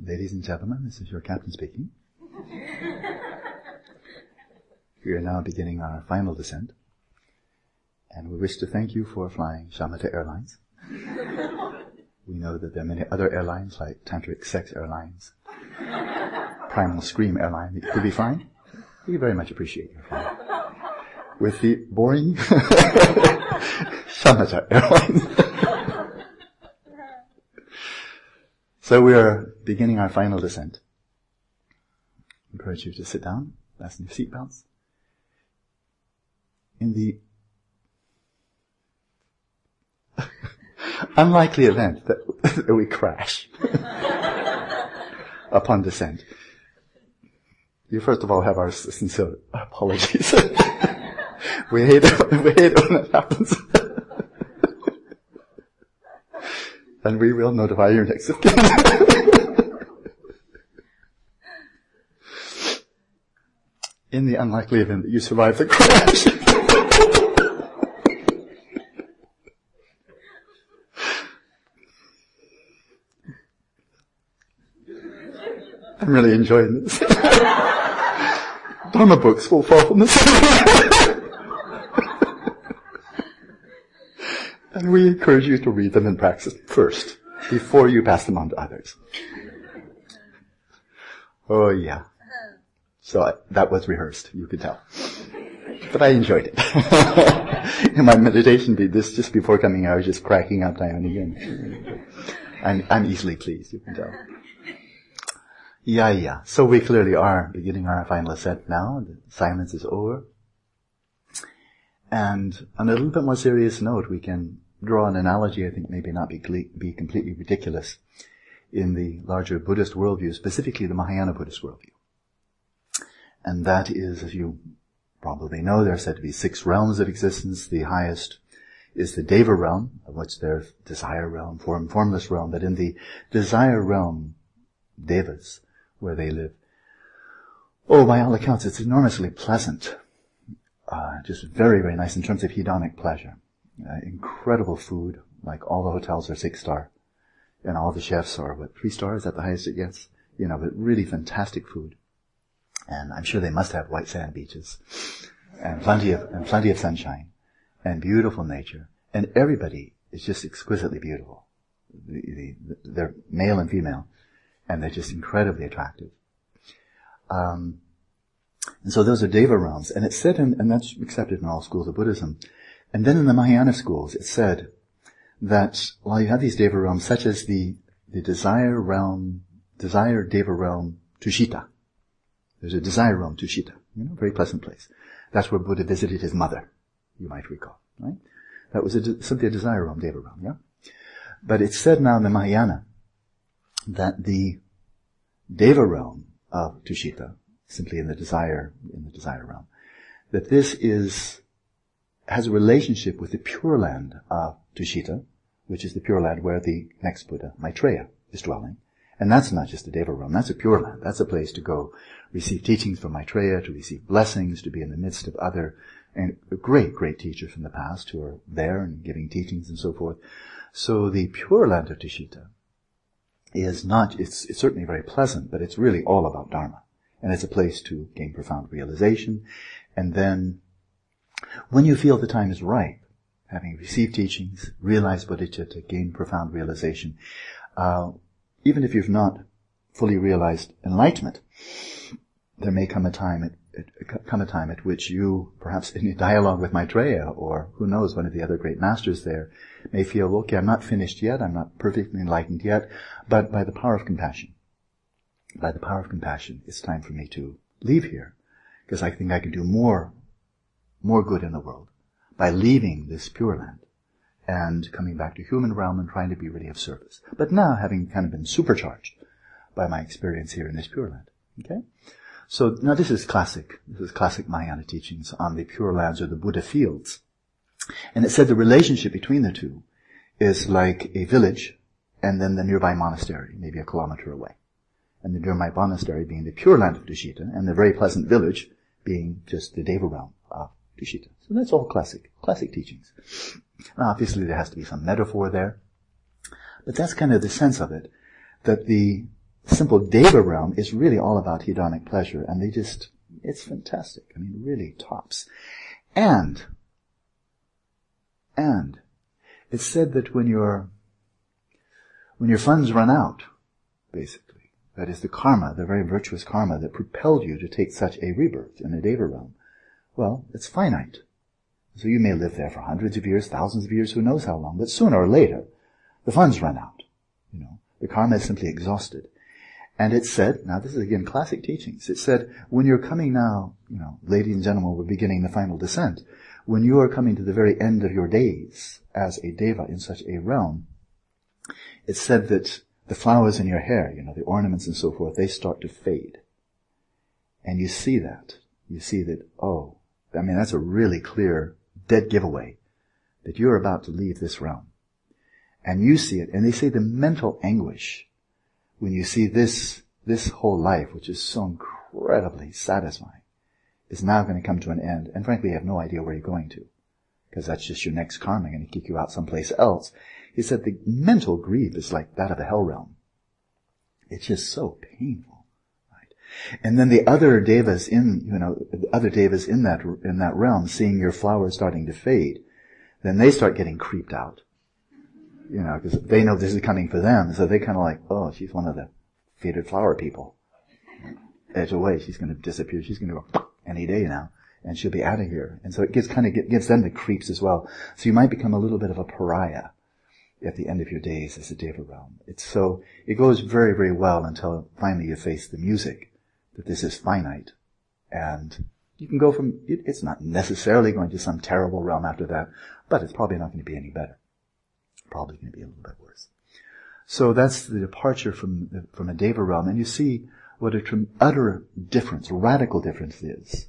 Ladies and gentlemen, this is your captain speaking. we are now beginning our final descent, and we wish to thank you for flying Shamatha Airlines. we know that there are many other airlines like Tantric Sex Airlines, Primal Scream Airline that you could be flying. We very much appreciate your flying. With the boring Shamatha Airlines. So we are beginning our final descent. I encourage you to sit down, fasten your seatbelts. In the unlikely event that, that we crash upon descent, you first of all have our sincere apologies. we hate it, we hate it when it happens. And we will notify you next of. In the unlikely event that you survive the crash. I'm really enjoying this. Dharma books will fall from the sky. And we encourage you to read them and practice first, before you pass them on to others. Oh yeah. So I, that was rehearsed, you could tell. But I enjoyed it. In my meditation this just before coming, I was just cracking up and again. I'm, I'm easily pleased, you can tell. Yeah, yeah. So we clearly are beginning our final set now. The silence is over. And on a little bit more serious note, we can draw an analogy, I think maybe not be, be completely ridiculous, in the larger Buddhist worldview, specifically the Mahayana Buddhist worldview. And that is, as you probably know, there are said to be six realms of existence. The highest is the Deva realm, of which there's desire realm, form, formless realm. But in the desire realm, Devas, where they live, oh, by all accounts, it's enormously pleasant. Uh, just very, very nice in terms of hedonic pleasure. Uh, incredible food, like all the hotels are six star, and all the chefs are what three stars at the highest it gets. You know, but really fantastic food, and I'm sure they must have white sand beaches, and plenty of and plenty of sunshine, and beautiful nature, and everybody is just exquisitely beautiful. The, the, they're male and female, and they're just incredibly attractive. Um, and so those are Deva realms, and it's said, in, and that's accepted in all schools of Buddhism. And then in the Mahayana schools, it's said that while you have these Deva realms, such as the, the desire realm, desire Deva realm, Tushita. There's a desire realm, Tushita. You know, very pleasant place. That's where Buddha visited his mother, you might recall, right? That was a, simply a desire realm, Deva realm, yeah? But it's said now in the Mahayana that the Deva realm of Tushita, simply in the desire, in the desire realm, that this is has a relationship with the Pure Land of Tushita, which is the Pure Land where the next Buddha, Maitreya, is dwelling. And that's not just a Deva realm, that's a Pure Land. That's a place to go receive teachings from Maitreya, to receive blessings, to be in the midst of other and great, great teachers from the past who are there and giving teachings and so forth. So the Pure Land of Tushita is not, it's, it's certainly very pleasant, but it's really all about Dharma. And it's a place to gain profound realization. And then when you feel the time is ripe, having received teachings, realized bodhicitta, gain profound realization, uh, even if you've not fully realized enlightenment, there may come a time at, come a time at which you, perhaps in a dialogue with Maitreya, or who knows, one of the other great masters there, may feel, okay, I'm not finished yet, I'm not perfectly enlightened yet, but by the power of compassion, by the power of compassion, it's time for me to leave here, because I think I can do more more good in the world by leaving this pure land and coming back to human realm and trying to be really of service. But now having kind of been supercharged by my experience here in this pure land. Okay? So now this is classic. This is classic Mahayana teachings on the pure lands or the Buddha fields. And it said the relationship between the two is like a village and then the nearby monastery, maybe a kilometer away. And the nearby monastery being the pure land of Tushita and the very pleasant village being just the Deva realm of Tushita. So that's all classic, classic teachings. Now, obviously there has to be some metaphor there, but that's kind of the sense of it, that the simple Deva realm is really all about hedonic pleasure, and they just, it's fantastic. I mean, really tops. And, and, it's said that when your, when your funds run out, basically, that is the karma, the very virtuous karma that propelled you to take such a rebirth in the Deva realm, well, it's finite. So you may live there for hundreds of years, thousands of years, who knows how long, but sooner or later, the funds run out. You know, the karma is simply exhausted. And it said, now this is again classic teachings, it said, when you're coming now, you know, ladies and gentlemen, we're beginning the final descent. When you are coming to the very end of your days as a deva in such a realm, it said that the flowers in your hair, you know, the ornaments and so forth, they start to fade. And you see that. You see that, oh, I mean, that's a really clear, dead giveaway that you're about to leave this realm. And you see it, and they say the mental anguish when you see this, this whole life, which is so incredibly satisfying, is now going to come to an end. And frankly, you have no idea where you're going to. Because that's just your next karma going to kick you out someplace else. He said the mental grief is like that of the hell realm. It's just so painful. Right? And then the other devas in, you know, the other devas in that, in that realm, seeing your flowers starting to fade, then they start getting creeped out you know, because they know this is coming for them. So they kind of like, oh, she's one of the faded flower people. Edge away, she's going to disappear. She's going to go any day now, and she'll be out of here. And so it gets kind of gives them the creeps as well. So you might become a little bit of a pariah at the end of your days as a Deva realm. It's so it goes very very well until finally you face the music that this is finite, and you can go from it, it's not necessarily going to some terrible realm after that, but it's probably not going to be any better probably going to be a little bit worse. So that's the departure from the, from a deva realm, and you see what a utter difference, radical difference is.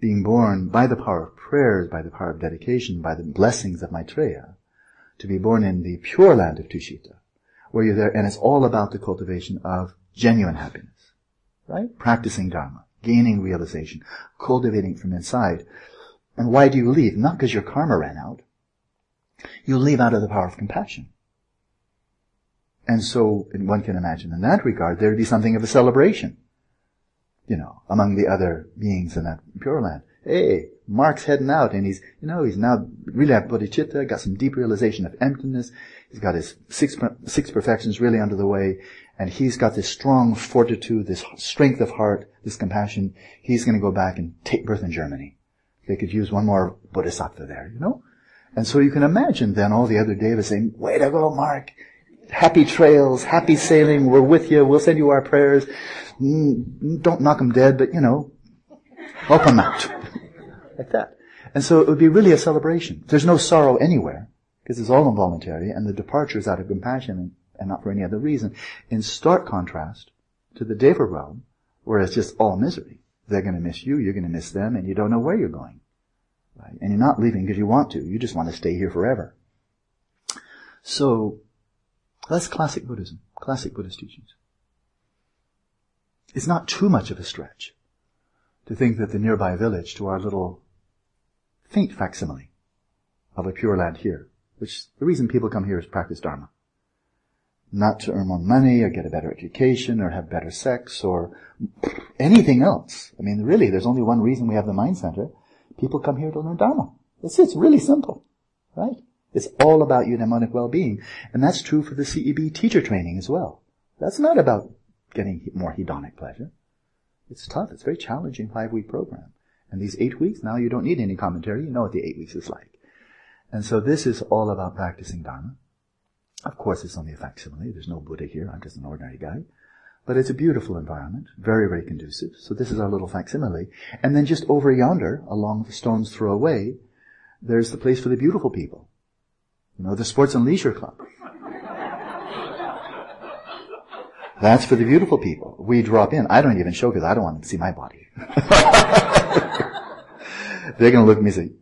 Being born by the power of prayers, by the power of dedication, by the blessings of Maitreya, to be born in the pure land of Tushita, where you're there, and it's all about the cultivation of genuine happiness, right? Practicing Dharma, gaining realization, cultivating from inside. And why do you leave? Not because your karma ran out, you leave out of the power of compassion. And so one can imagine in that regard there would be something of a celebration, you know, among the other beings in that Pure Land. Hey, Mark's heading out and he's, you know, he's now really at bodhicitta, got some deep realization of emptiness. He's got his six, six perfections really under the way and he's got this strong fortitude, this strength of heart, this compassion. He's going to go back and take birth in Germany. They could use one more bodhisattva there, you know? And so you can imagine then all the other devas saying, way to go, Mark. Happy trails, happy sailing, we're with you, we'll send you our prayers. Mm, don't knock them dead, but you know, help them out. Like that. And so it would be really a celebration. There's no sorrow anywhere, because it's all involuntary, and the departure is out of compassion and, not for any other reason. In stark contrast to the Deva realm, where it's just all misery. They're to miss you, you're to miss them, and you don't know where you're going. Right? And you're not leaving because you want to. You just want to stay here forever. So, that's classic Buddhism, classic Buddhist teachings. It's not too much of a stretch to think that the nearby village to our little faint facsimile of a pure land here, which the reason people come here is practice Dharma. Not to earn more money or get a better education or have better sex or anything else. I mean, really, there's only one reason we have the mind center, People come here to learn Dharma. It's, it's really simple, right? It's all about eudaimonic well-being. And that's true for the CEB teacher training as well. That's not about getting more hedonic pleasure. It's tough. It's a very challenging five-week program. And these eight weeks, now you don't need any commentary. You know what the eight weeks is like. And so this is all about practicing Dharma. Of course, it's only a facsimile. There's no Buddha here. I'm just an ordinary guy. But it's a beautiful environment, very, very conducive. So this is our little facsimile. And then just over yonder, along the stone's throw away, there's the place for the beautiful people. You know, the Sports and Leisure Club. That's for the beautiful people. We drop in. I don't even show because I don't want them to see my body. They're going to look at me and say,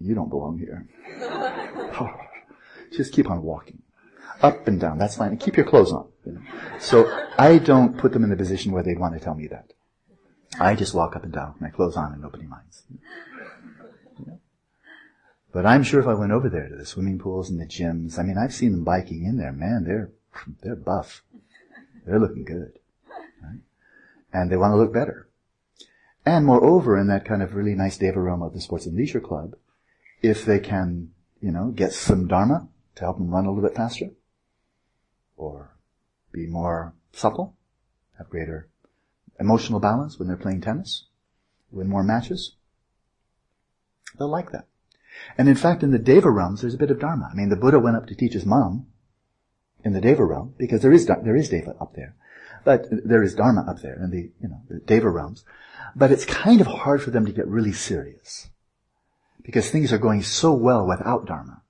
you don't belong here. Oh, just keep on walking. Up and down. That's fine. And keep your clothes on. You know? So I don't put them in the position where they'd want to tell me that. I just walk up and down with my clothes on and nobody minds. But I'm sure if I went over there to the swimming pools and the gyms, I mean, I've seen them biking in there. Man, they're, they're buff. They're looking good. Right? And they want to look better. And moreover, in that kind of really nice Deva realm of the Sports and Leisure Club, if they can, you know, get some Dharma to help them run a little bit faster, or be more supple, have greater emotional balance when they're playing tennis, win more matches, they'll like that. And in fact, in the Deva realms, there's a bit of Dharma. I mean, the Buddha went up to teach his mom in the Deva realm, because there is, there is Deva up there. But there is Dharma up there in the, you know, the Deva realms. But it's kind of hard for them to get really serious. Because things are going so well without Dharma.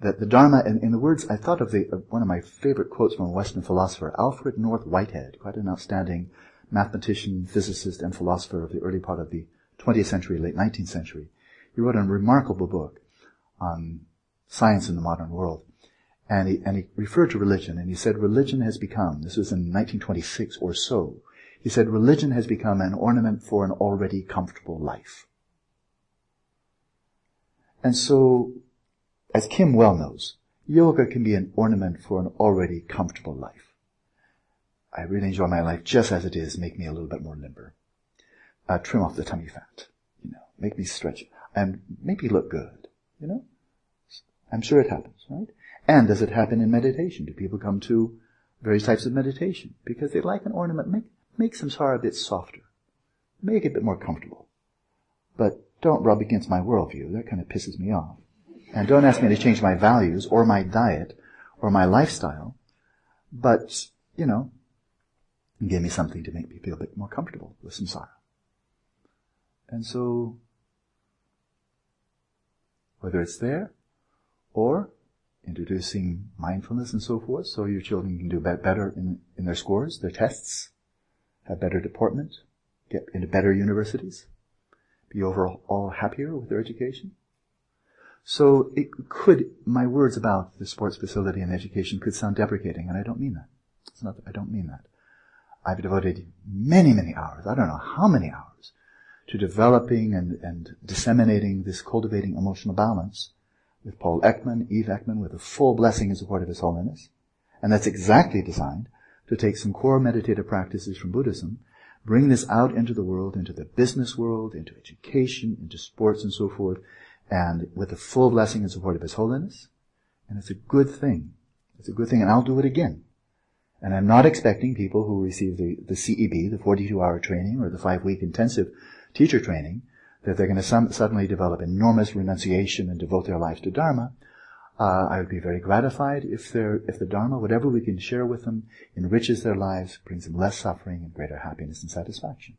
That the Dharma, in, in the words, I thought of the, of one of my favorite quotes from a Western philosopher, Alfred North Whitehead, quite an outstanding mathematician, physicist, and philosopher of the early part of the 20th century, late 19th century. He wrote a remarkable book on science in the modern world. And he, and he referred to religion, and he said religion has become, this was in 1926 or so, he said religion has become an ornament for an already comfortable life. And so, as Kim well knows, yoga can be an ornament for an already comfortable life. I really enjoy my life just as it is, make me a little bit more limber. Uh, trim off the tummy fat, you know, make me stretch and make me look good, you know? I'm sure it happens, right? And does it happen in meditation? Do people come to various types of meditation? Because they like an ornament, make, make samsara a bit softer. Make it a bit more comfortable. But don't rub against my worldview. That kind of pisses me off. And don't ask me to change my values or my diet or my lifestyle. But, you know, give me something to make me feel a bit more comfortable with samsara. And so, whether it's there or introducing mindfulness and so forth, so your children can do better in, in their scores, their tests, have better deportment, get into better universities, be overall happier with their education. So it could, my words about the sports facility and education could sound deprecating, and I don't mean that. It's not, I don't mean that. I've devoted many, many hours, I don't know how many hours, to developing and, and disseminating this cultivating emotional balance with Paul Ekman, Eve Ekman, with the full blessing and support of His Holiness. And that's exactly designed to take some core meditative practices from Buddhism, bring this out into the world, into the business world, into education, into sports and so forth, and with the full blessing and support of His Holiness. And it's a good thing. It's a good thing, and I'll do it again. And I'm not expecting people who receive the, the CEB, the 42 hour training, or the five week intensive teacher training, that they're going to suddenly develop enormous renunciation and devote their lives to Dharma. Uh, I would be very gratified if if the Dharma, whatever we can share with them, enriches their lives, brings them less suffering and greater happiness and satisfaction.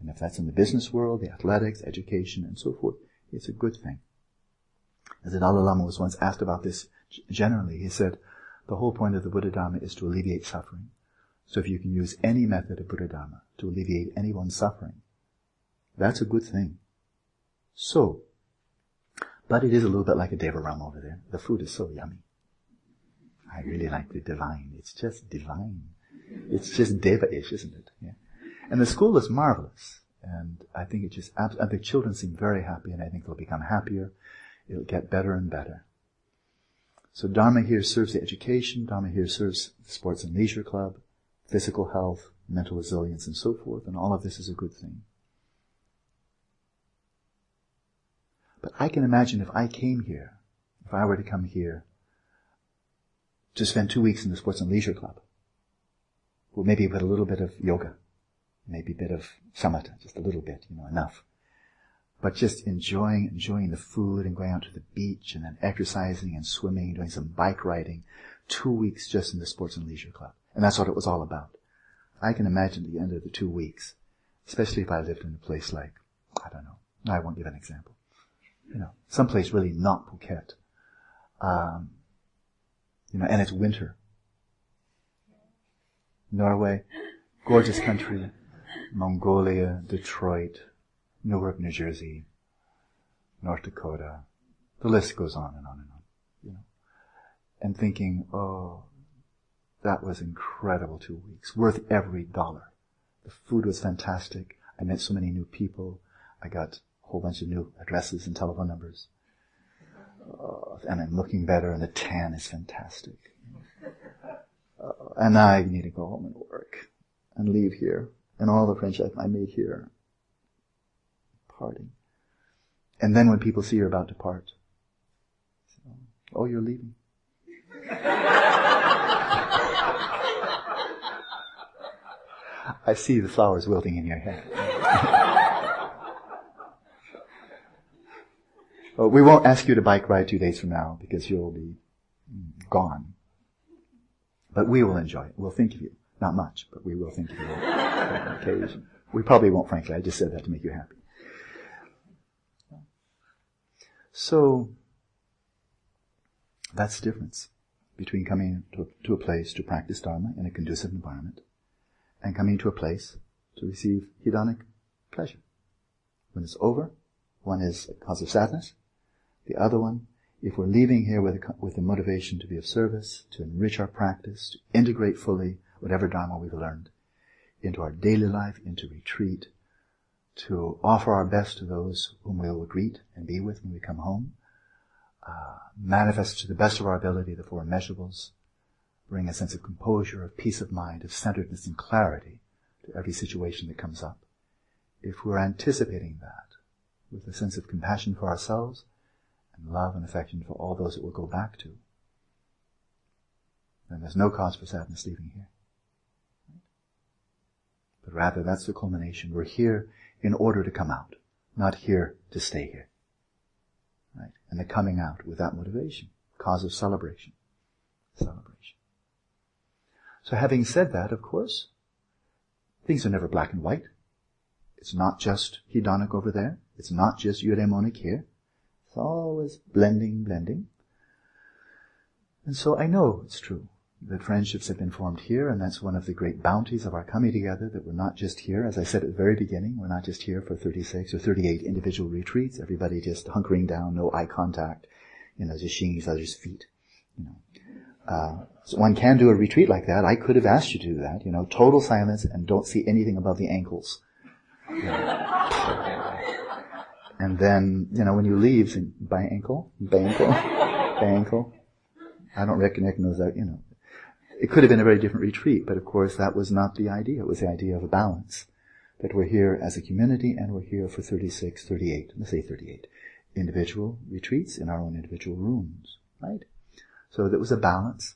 And if that's in the business world, the athletics, education, and so forth, it's a good thing. As the Dalai Lama was once asked about this generally, he said, the whole point of the Buddha Dharma is to alleviate suffering. So if you can use any method of Buddha Dharma to alleviate anyone's suffering, that's a good thing. So, but it is a little bit like a Deva realm over there. The food is so yummy. I really like the divine. It's just divine. It's just Deva-ish, isn't it? Yeah. And the school is marvelous. And I think it just, and the children seem very happy and I think they'll become happier. It'll get better and better. So Dharma here serves the education. Dharma here serves the sports and leisure club, physical health, mental resilience and so forth. And all of this is a good thing. But I can imagine if I came here, if I were to come here to spend two weeks in the Sports and Leisure Club, well, maybe with a little bit of yoga, maybe a bit of samatha, just a little bit, you know, enough. But just enjoying, enjoying the food and going out to the beach and then exercising and swimming, and doing some bike riding, two weeks just in the Sports and Leisure Club. And that's what it was all about. I can imagine the end of the two weeks, especially if I lived in a place like, I don't know, I won't give an example you know, someplace really not Phuket. Um, you know, and it's winter. Norway, gorgeous country. Mongolia, Detroit, Newark, New Jersey, North Dakota. The list goes on and on and on, you know. And thinking, oh, that was incredible two weeks, worth every dollar. The food was fantastic. I met so many new people. I got whole bunch of new addresses and telephone numbers. Uh, and I'm looking better and the tan is fantastic. Uh, and I need to go home and work and leave here and all the friendship I made here. Parting. And then when people see you're about to part, oh, you're leaving. I see the flowers wilting in your hair. Uh, we won't ask you to bike ride two days from now because you'll be gone. But we will enjoy it. We'll think of you. Not much, but we will think of you on occasion. We probably won't, frankly. I just said that to make you happy. So, that's the difference between coming to, to a place to practice Dharma in a conducive environment and coming to a place to receive hedonic pleasure. When it's over, one is a cause of sadness. The other one, if we're leaving here with a, with a motivation to be of service, to enrich our practice, to integrate fully whatever Dharma we've learned into our daily life, into retreat, to offer our best to those whom we will greet and be with when we come home, uh, manifest to the best of our ability the four immeasurables, bring a sense of composure, of peace of mind, of centeredness and clarity to every situation that comes up. If we're anticipating that with a sense of compassion for ourselves and love and affection for all those that we'll go back to, then there's no cause for sadness leaving here. But rather, that's the culmination. We're here in order to come out, not here to stay here. Right? And the coming out with that motivation, cause of celebration. Celebration. So having said that, of course, things are never black and white. It's not just hedonic over there. It's not just eudaimonic here. It's always blending, blending. And so I know it's true that friendships have been formed here, and that's one of the great bounties of our coming together, that we're not just here, as I said at the very beginning, we're not just here for 36 or 38 individual retreats, everybody just hunkering down, no eye contact, you know, just seeing each other's feet, you know. Uh, so one can do a retreat like that. I could have asked you to do that. You know, total silence and don't see anything above the ankles. You know. And then, you know, when you leave, by ankle, by ankle, by ankle. I don't recognize that, you know. It could have been a very different retreat, but of course that was not the idea. It was the idea of a balance. That we're here as a community and we're here for 36, 38, let's say 38 individual retreats in our own individual rooms, right? So there was a balance.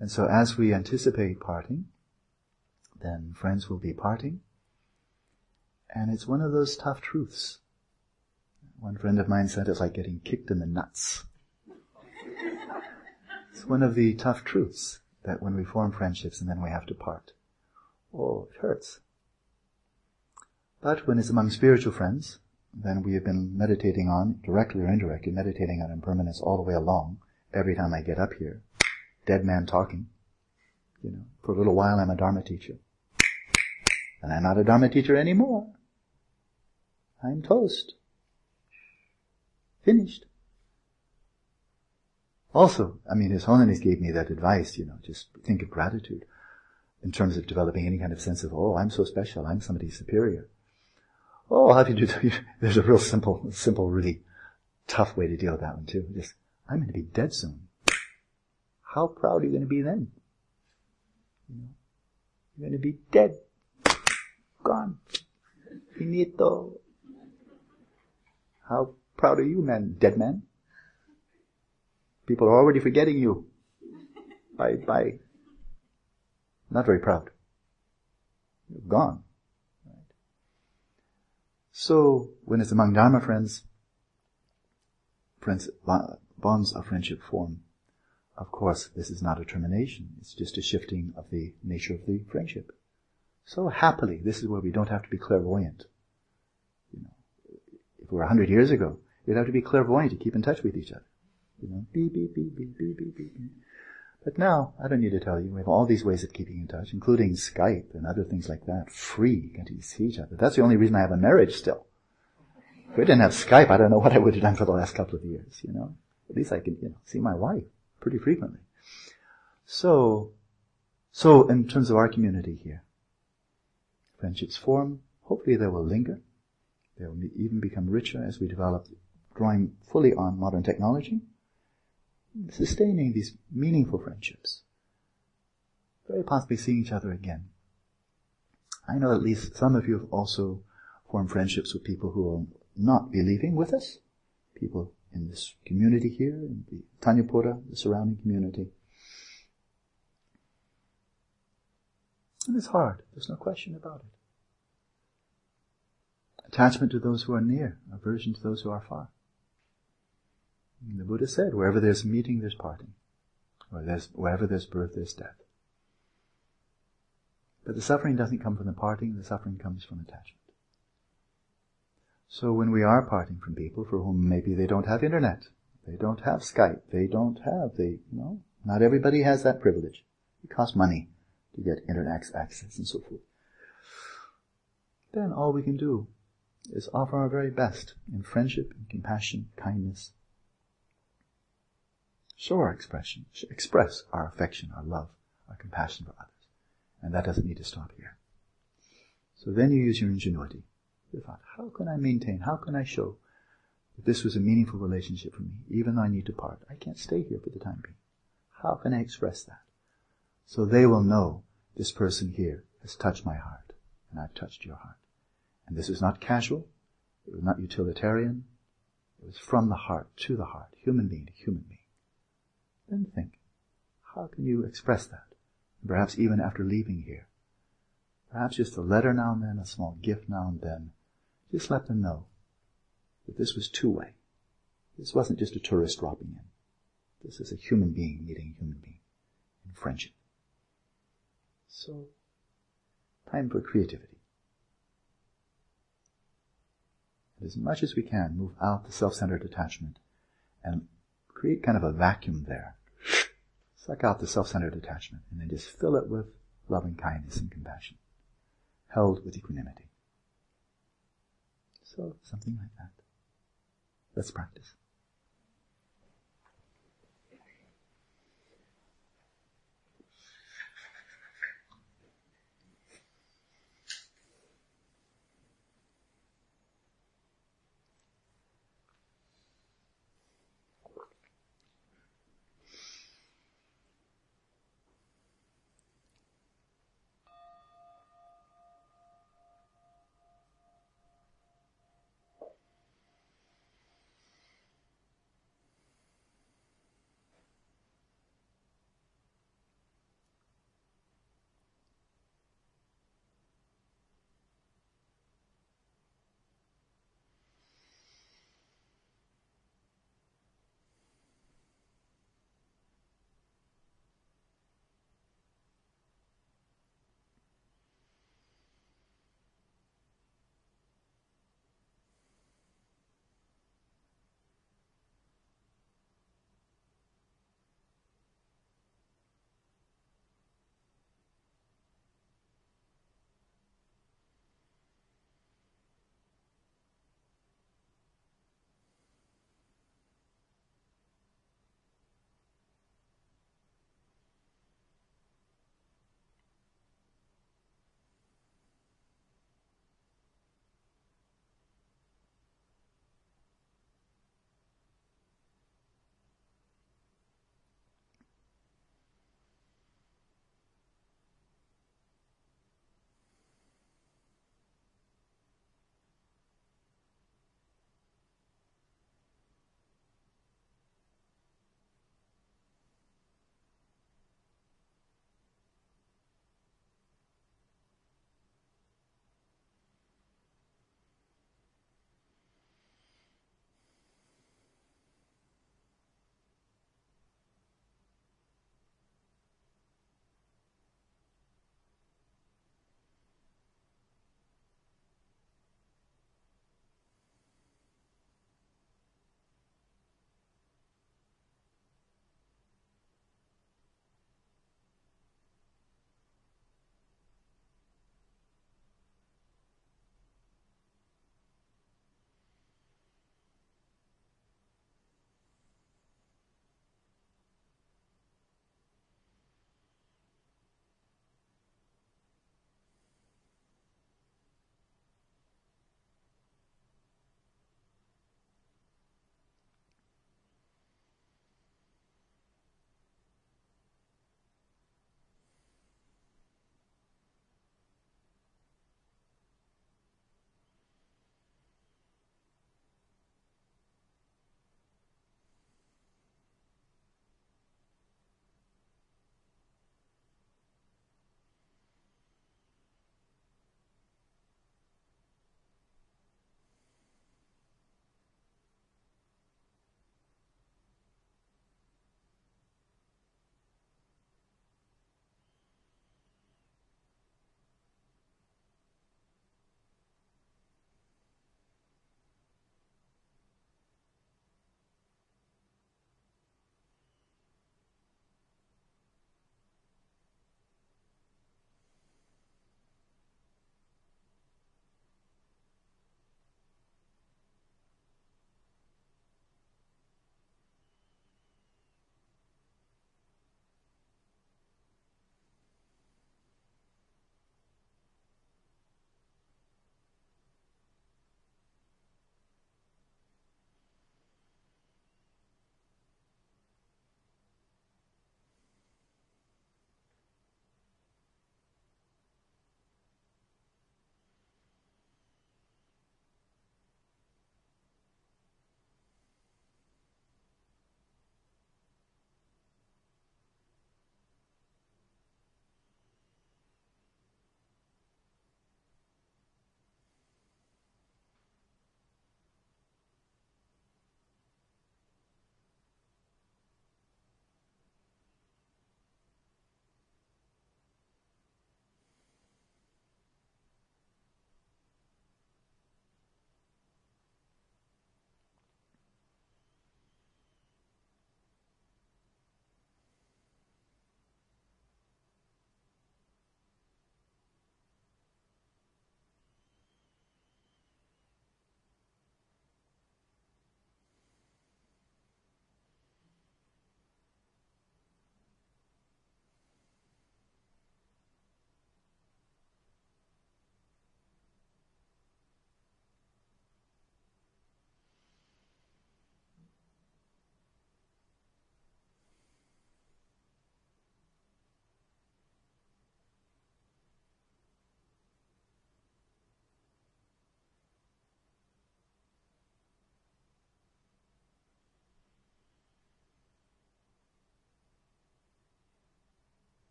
And so as we anticipate parting, then friends will be parting. And it's one of those tough truths. One friend of mine said it's like getting kicked in the nuts. It's one of the tough truths that when we form friendships and then we have to part. Oh, it hurts. But when it's among spiritual friends, then we have been meditating on, directly or indirectly, meditating on impermanence all the way along, every time I get up here. Dead man talking. You know, for a little while I'm a Dharma teacher. And I'm not a Dharma teacher anymore. I'm toast. Finished. Also, I mean, His Holiness gave me that advice, you know, just think of gratitude in terms of developing any kind of sense of, oh, I'm so special, I'm somebody superior. Oh, how do you do that. There's a real simple, simple, really tough way to deal with that one too. Just I'm going to be dead soon. How proud are you going to be then? You know, you're going to be dead. Gone. Finito. How proud of you, man? Dead man? People are already forgetting you. Bye bye. Not very proud. You're gone. Right. So, when it's among Dharma friends, friends, bonds of friendship form. Of course, this is not a termination. It's just a shifting of the nature of the friendship. So happily, this is where we don't have to be clairvoyant. You if we were a hundred years ago, you'd have to be clairvoyant to keep in touch with each other. You know, beep, beep, beep, beep, beep, beep, beep. But now, I don't need to tell you, we have all these ways of keeping in touch, including Skype and other things like that. Free, to see each other. That's the only reason I have a marriage still. If we didn't have Skype, I don't know what I would have done for the last couple of years, you know. At least I can, you know, see my wife pretty frequently. So, so in terms of our community here, friendships form, hopefully they will linger. They will even become richer as we develop, drawing fully on modern technology, sustaining these meaningful friendships. Very possibly seeing each other again. I know at least some of you have also formed friendships with people who will not be leaving with us, people in this community here, in the Tanyapura, the surrounding community. And it's hard, there's no question about it. Attachment to those who are near, aversion to those who are far. And the Buddha said, wherever there's meeting, there's parting. Or there's, wherever there's birth, there's death. But the suffering doesn't come from the parting, the suffering comes from attachment. So when we are parting from people for whom maybe they don't have internet, they don't have Skype, they don't have, they, you know, not everybody has that privilege. It costs money to get internet access and so forth. Then all we can do is offer our very best in friendship and compassion, kindness. Show our expression, express our affection, our love, our compassion for others. And that doesn't need to stop here. So then you use your ingenuity. You thought, how can I maintain, how can I show that this was a meaningful relationship for me, even though I need to part? I can't stay here for the time being. How can I express that? So they will know this person here has touched my heart, and I've touched your heart. And this is not casual, it was not utilitarian, it was from the heart to the heart, human being to human being. Then think, how can you express that? perhaps even after leaving here. Perhaps just a letter now and then, a small gift now and then. Just let them know that this was two-way. This wasn't just a tourist dropping in. This is a human being meeting a human being in friendship. So, time for creativity. As much as we can, move out the self-centered attachment and create kind of a vacuum there Suck out the self-centered attachment and then just fill it with loving kindness and compassion, held with equanimity. So, something like that. Let's practice.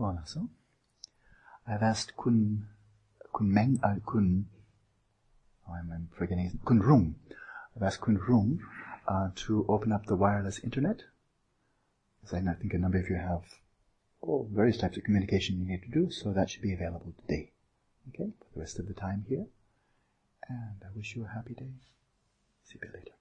Voilà, so. I've asked Kun, Kun Meng, uh, Kun, oh, I'm forgetting his, Kun Rung. I've asked Kun Rung, uh, to open up the wireless internet. As I think a number of you have oh, various types of communication you need to do, so that should be available today. Okay, for the rest of the time here. And I wish you a happy day. See you later.